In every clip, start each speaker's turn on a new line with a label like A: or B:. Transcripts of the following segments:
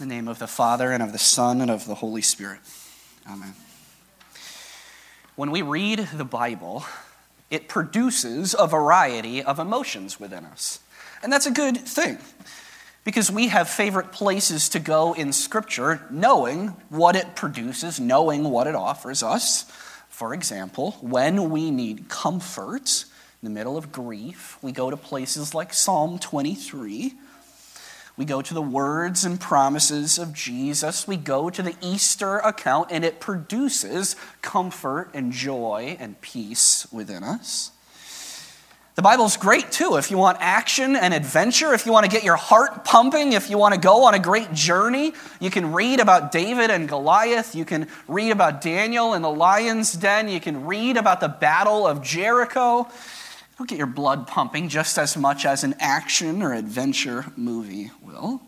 A: In the name of the Father, and of the Son, and of the Holy Spirit. Amen. When we read the Bible, it produces a variety of emotions within us. And that's a good thing because we have favorite places to go in Scripture, knowing what it produces, knowing what it offers us. For example, when we need comfort in the middle of grief, we go to places like Psalm 23 we go to the words and promises of Jesus. We go to the Easter account, and it produces comfort and joy and peace within us. The Bible's great too. If you want action and adventure, if you want to get your heart pumping, if you want to go on a great journey, you can read about David and Goliath. You can read about Daniel in the lion's den. You can read about the battle of Jericho. It'll get your blood pumping just as much as an action or adventure movie will.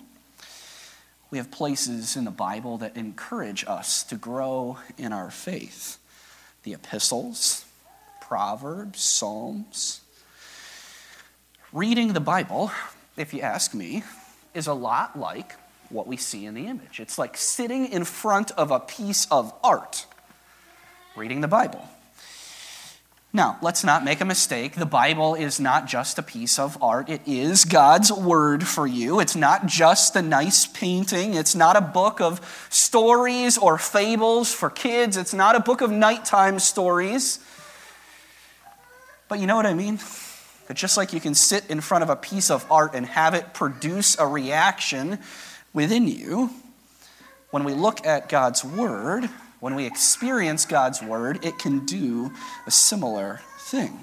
A: We have places in the Bible that encourage us to grow in our faith the epistles, Proverbs, Psalms. Reading the Bible, if you ask me, is a lot like what we see in the image. It's like sitting in front of a piece of art, reading the Bible. Now, let's not make a mistake. The Bible is not just a piece of art, it is God's word for you. It's not just a nice painting, it's not a book of stories or fables for kids, it's not a book of nighttime stories. But you know what I mean? That just like you can sit in front of a piece of art and have it produce a reaction within you, when we look at God's word, when we experience God's word, it can do a similar thing,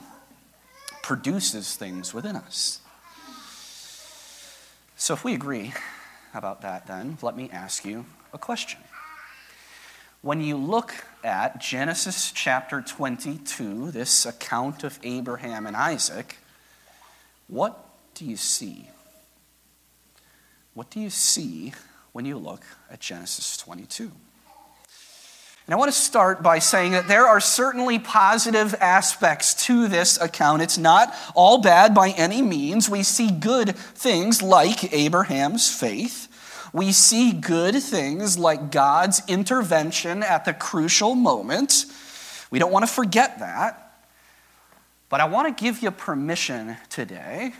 A: produces things within us. So, if we agree about that, then let me ask you a question. When you look at Genesis chapter 22, this account of Abraham and Isaac, what do you see? What do you see when you look at Genesis 22? And I want to start by saying that there are certainly positive aspects to this account. It's not all bad by any means. We see good things like Abraham's faith. We see good things like God's intervention at the crucial moment. We don't want to forget that. But I want to give you permission today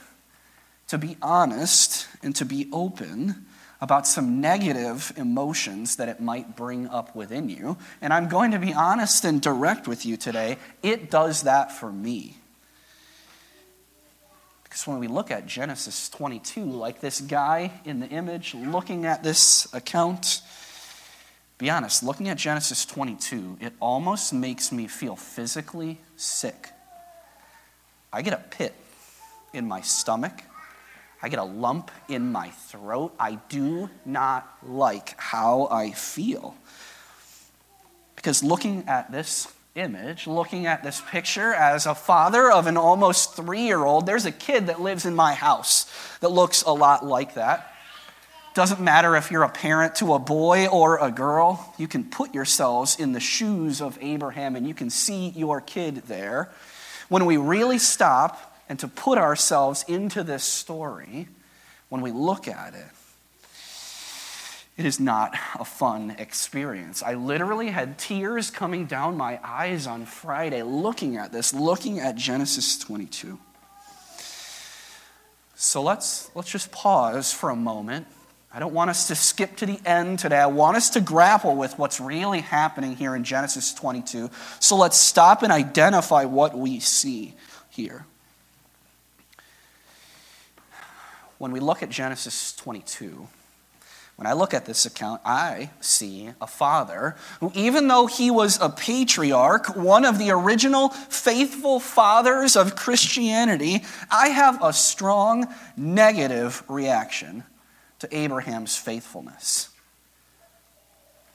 A: to be honest and to be open about some negative emotions that it might bring up within you. And I'm going to be honest and direct with you today. It does that for me. Because when we look at Genesis 22, like this guy in the image looking at this account, be honest, looking at Genesis 22, it almost makes me feel physically sick. I get a pit in my stomach I get a lump in my throat. I do not like how I feel. Because looking at this image, looking at this picture as a father of an almost three year old, there's a kid that lives in my house that looks a lot like that. Doesn't matter if you're a parent to a boy or a girl, you can put yourselves in the shoes of Abraham and you can see your kid there. When we really stop and to put ourselves into this story, when we look at it, it is not a fun experience. I literally had tears coming down my eyes on Friday looking at this, looking at Genesis 22. So let's, let's just pause for a moment. I don't want us to skip to the end today. I want us to grapple with what's really happening here in Genesis 22. So let's stop and identify what we see here. When we look at Genesis 22, when I look at this account, I see a father who, even though he was a patriarch, one of the original faithful fathers of Christianity, I have a strong negative reaction to Abraham's faithfulness.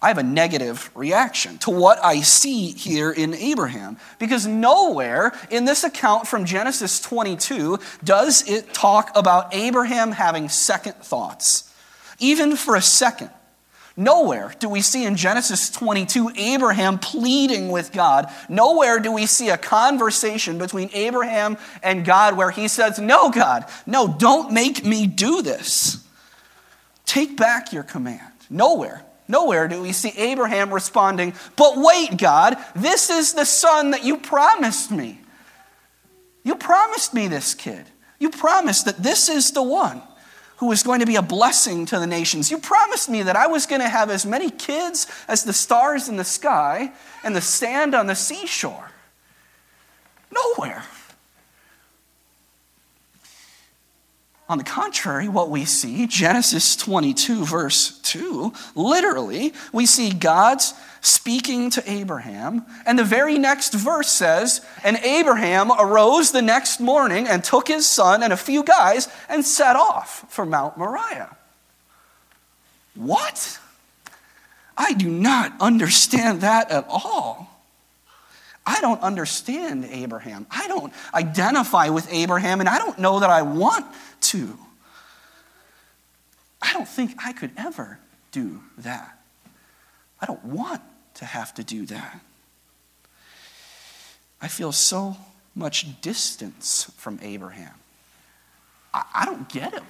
A: I have a negative reaction to what I see here in Abraham. Because nowhere in this account from Genesis 22 does it talk about Abraham having second thoughts, even for a second. Nowhere do we see in Genesis 22 Abraham pleading with God. Nowhere do we see a conversation between Abraham and God where he says, No, God, no, don't make me do this. Take back your command. Nowhere. Nowhere do we see Abraham responding, But wait, God, this is the son that you promised me. You promised me this kid. You promised that this is the one who is going to be a blessing to the nations. You promised me that I was going to have as many kids as the stars in the sky and the sand on the seashore. Nowhere. On the contrary, what we see, Genesis 22, verse 2, literally, we see God's speaking to Abraham, and the very next verse says, And Abraham arose the next morning and took his son and a few guys and set off for Mount Moriah. What? I do not understand that at all. I don't understand Abraham. I don't identify with Abraham, and I don't know that I want to. I don't think I could ever do that. I don't want to have to do that. I feel so much distance from Abraham. I, I don't get him.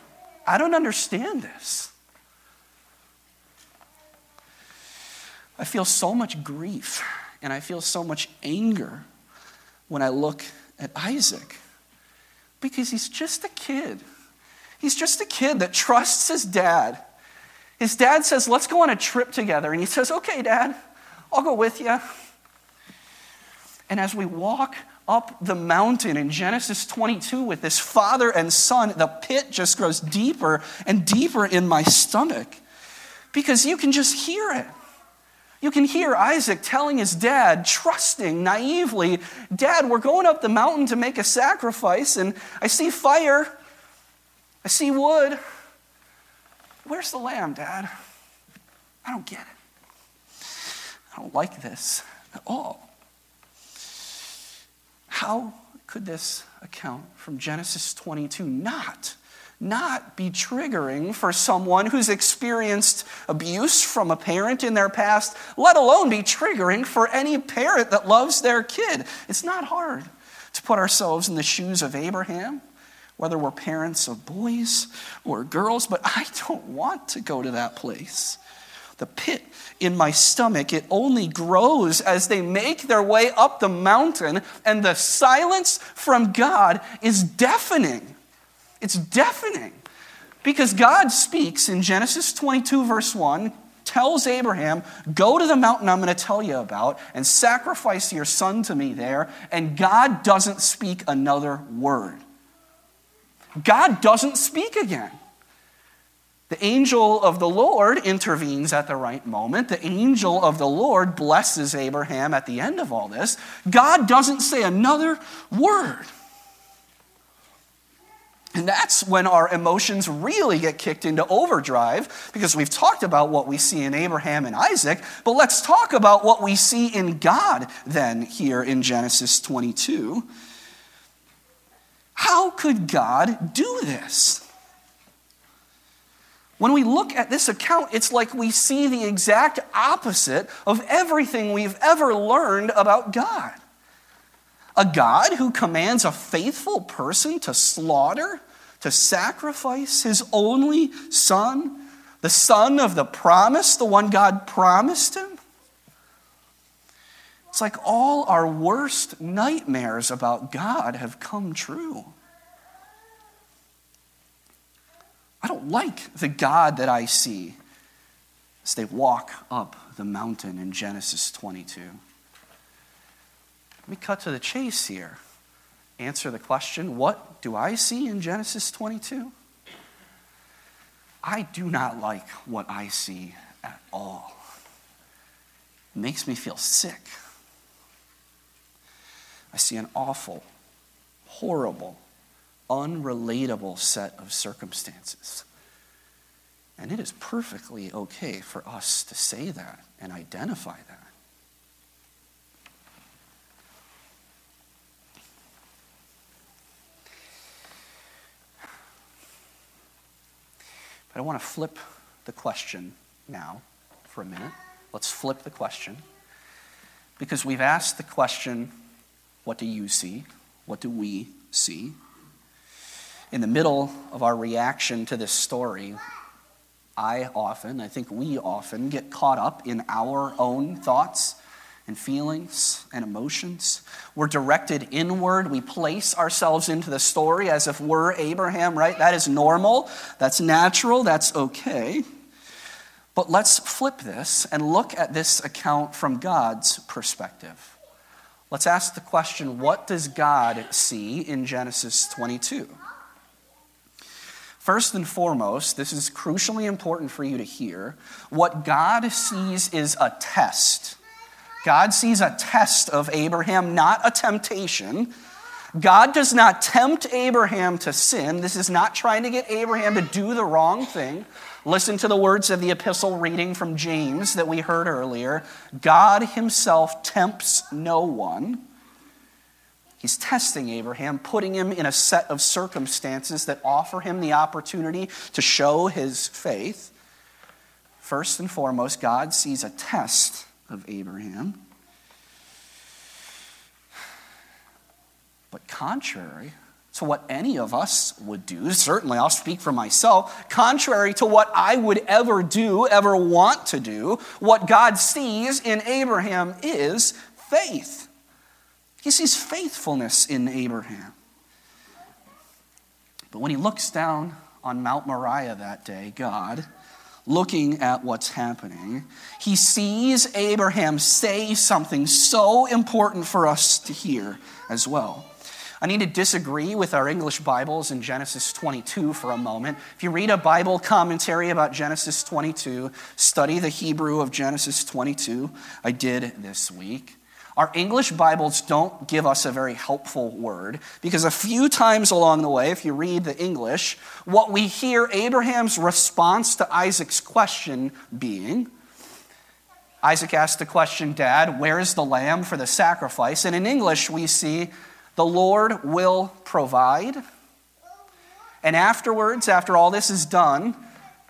A: I don't understand this. I feel so much grief and I feel so much anger when I look at Isaac because he's just a kid. He's just a kid that trusts his dad. His dad says, Let's go on a trip together. And he says, Okay, dad, I'll go with you. And as we walk up the mountain in Genesis 22 with this father and son, the pit just grows deeper and deeper in my stomach because you can just hear it. You can hear Isaac telling his dad, trusting naively, Dad, we're going up the mountain to make a sacrifice, and I see fire, I see wood. Where's the lamb, Dad? I don't get it. I don't like this at all. How could this account from Genesis 22 not not be triggering for someone who's experienced abuse from a parent in their past, let alone be triggering for any parent that loves their kid. It's not hard to put ourselves in the shoes of Abraham, whether we're parents of boys or girls, but I don't want to go to that place. The pit in my stomach, it only grows as they make their way up the mountain, and the silence from God is deafening. It's deafening because God speaks in Genesis 22, verse 1, tells Abraham, Go to the mountain I'm going to tell you about and sacrifice your son to me there. And God doesn't speak another word. God doesn't speak again. The angel of the Lord intervenes at the right moment. The angel of the Lord blesses Abraham at the end of all this. God doesn't say another word. And that's when our emotions really get kicked into overdrive because we've talked about what we see in Abraham and Isaac, but let's talk about what we see in God then here in Genesis 22. How could God do this? When we look at this account, it's like we see the exact opposite of everything we've ever learned about God. A God who commands a faithful person to slaughter, to sacrifice his only son, the son of the promise, the one God promised him. It's like all our worst nightmares about God have come true. I don't like the God that I see as they walk up the mountain in Genesis 22. Let me cut to the chase here. Answer the question what do I see in Genesis 22? I do not like what I see at all. It makes me feel sick. I see an awful, horrible, unrelatable set of circumstances. And it is perfectly okay for us to say that and identify that. But I want to flip the question now for a minute. Let's flip the question. Because we've asked the question, what do you see? What do we see? In the middle of our reaction to this story, I often, I think we often, get caught up in our own thoughts and feelings and emotions. We're directed inward. We place ourselves into the story as if we're Abraham, right? That is normal. That's natural. That's okay. But let's flip this and look at this account from God's perspective. Let's ask the question what does God see in Genesis 22? First and foremost, this is crucially important for you to hear. What God sees is a test God sees a test of Abraham, not a temptation. God does not tempt Abraham to sin. This is not trying to get Abraham to do the wrong thing. Listen to the words of the epistle reading from James that we heard earlier. God himself tempts no one. He's testing Abraham, putting him in a set of circumstances that offer him the opportunity to show his faith. First and foremost, God sees a test of Abraham. But contrary to what any of us would do, certainly I'll speak for myself, contrary to what I would ever do, ever want to do, what God sees in Abraham is faith. He sees faithfulness in Abraham. But when he looks down on Mount Moriah that day, God, looking at what's happening, he sees Abraham say something so important for us to hear as well. I need to disagree with our English Bibles in Genesis 22 for a moment. If you read a Bible commentary about Genesis 22, study the Hebrew of Genesis 22. I did this week. Our English Bibles don't give us a very helpful word because a few times along the way, if you read the English, what we hear Abraham's response to Isaac's question being Isaac asked the question, Dad, where is the lamb for the sacrifice? And in English, we see the Lord will provide. And afterwards, after all this is done,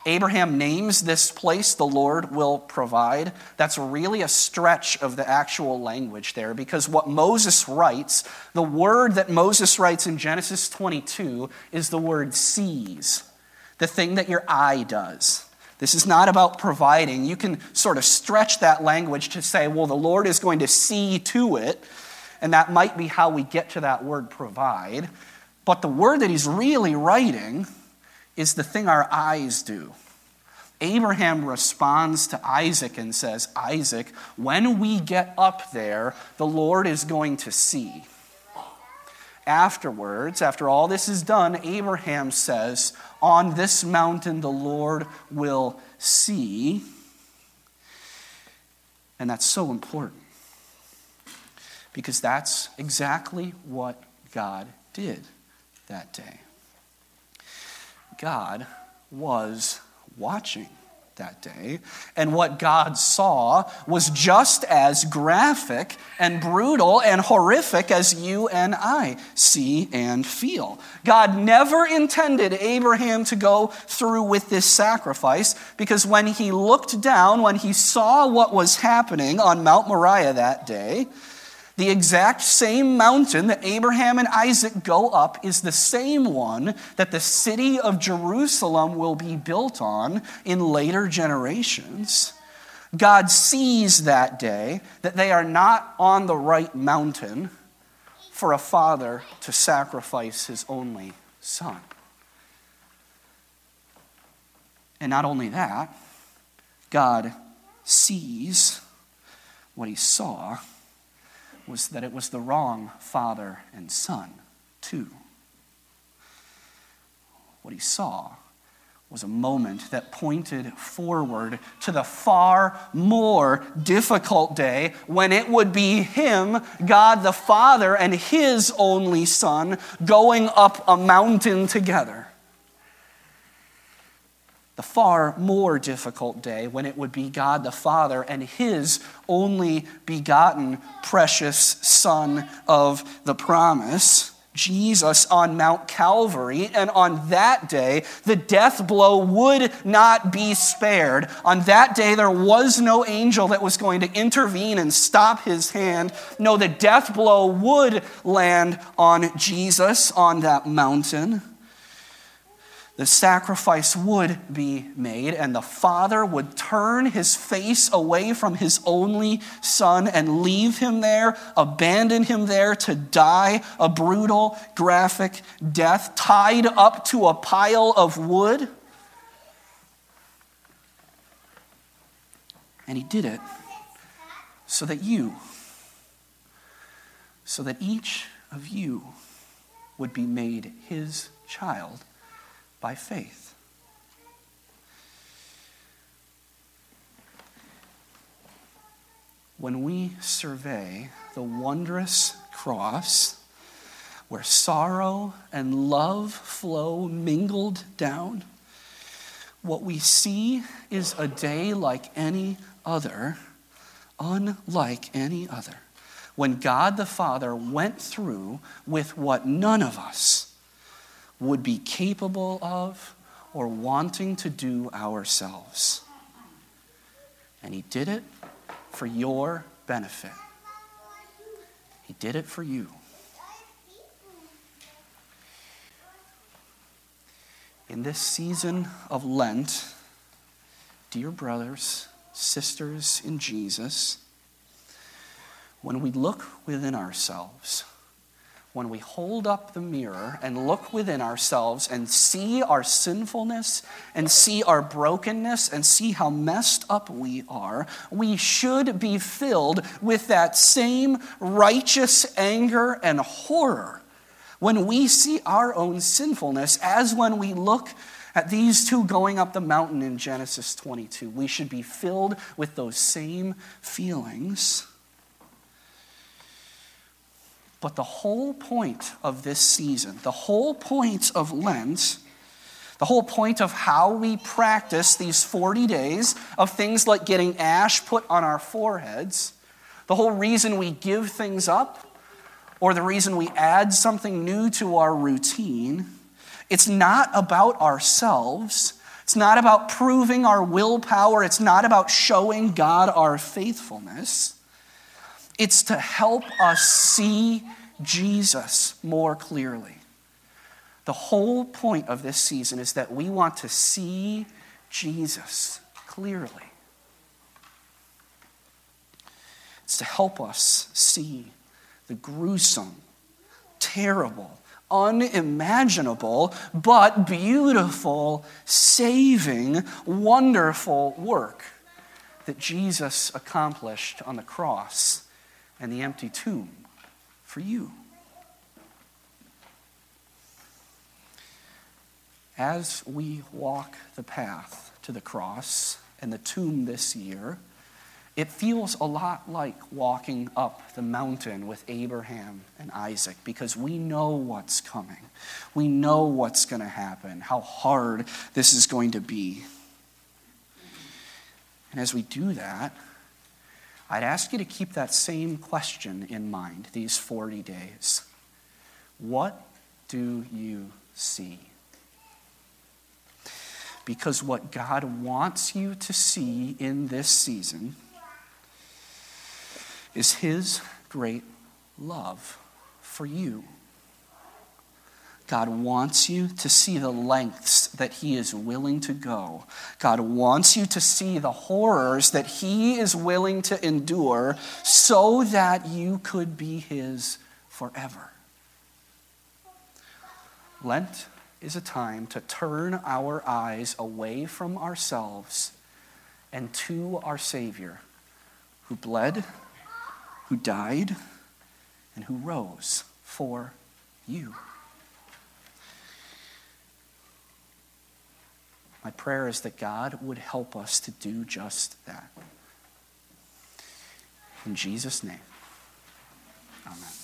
A: Abraham names this place, the Lord will provide. That's really a stretch of the actual language there because what Moses writes, the word that Moses writes in Genesis 22 is the word sees, the thing that your eye does. This is not about providing. You can sort of stretch that language to say, well, the Lord is going to see to it, and that might be how we get to that word provide. But the word that he's really writing is the thing our eyes do. Abraham responds to Isaac and says, Isaac, when we get up there, the Lord is going to see. Afterwards, after all this is done, Abraham says, On this mountain the Lord will see. And that's so important because that's exactly what God did that day. God was watching that day. And what God saw was just as graphic and brutal and horrific as you and I see and feel. God never intended Abraham to go through with this sacrifice because when he looked down, when he saw what was happening on Mount Moriah that day, the exact same mountain that Abraham and Isaac go up is the same one that the city of Jerusalem will be built on in later generations. God sees that day that they are not on the right mountain for a father to sacrifice his only son. And not only that, God sees what he saw was that it was the wrong father and son, too. What he saw was a moment that pointed forward to the far more difficult day when it would be him, God the Father, and his only Son going up a mountain together the far more difficult day when it would be God the Father and His only begotten precious Son of the promise. Jesus on Mount Calvary, and on that day, the death blow would not be spared. On that day, there was no angel that was going to intervene and stop his hand. No, the death blow would land on Jesus on that mountain. The sacrifice would be made, and the father would turn his face away from his only son and leave him there, abandon him there to die a brutal, graphic death, tied up to a pile of wood. And he did it so that you, so that each of you would be made his child by faith. When we survey the wondrous cross where sorrow and love flow mingled down, what we see is a day like any other, unlike any other. When God the Father went through with what none of us would be capable of or wanting to do ourselves. And He did it for your benefit. He did it for you. In this season of Lent, dear brothers, sisters in Jesus, when we look within ourselves, when we hold up the mirror and look within ourselves and see our sinfulness and see our brokenness and see how messed up we are, we should be filled with that same righteous anger and horror when we see our own sinfulness as when we look at these two going up the mountain in Genesis 22. We should be filled with those same feelings. But the whole point of this season, the whole point of Lent, the whole point of how we practice these 40 days of things like getting ash put on our foreheads, the whole reason we give things up, or the reason we add something new to our routine, it's not about ourselves. It's not about proving our willpower. It's not about showing God our faithfulness. It's to help us see Jesus more clearly. The whole point of this season is that we want to see Jesus clearly. It's to help us see the gruesome, terrible, unimaginable, but beautiful, saving, wonderful work that Jesus accomplished on the cross and the empty tomb for you. As we walk the path to the cross and the tomb this year, it feels a lot like walking up the mountain with Abraham and Isaac because we know what's coming. We know what's going to happen, how hard this is going to be. And as we do that, I'd ask you to keep that same question in mind these 40 days. What do you see? Because what God wants you to see in this season is His great love for you. God wants you to see the lengths that He is willing to go. God wants you to see the horrors that He is willing to endure so that you could be His forever. Lent is a time to turn our eyes away from ourselves and to our Savior who bled, who died, and who rose for you. My prayer is that God would help us to do just that. In Jesus' name, amen.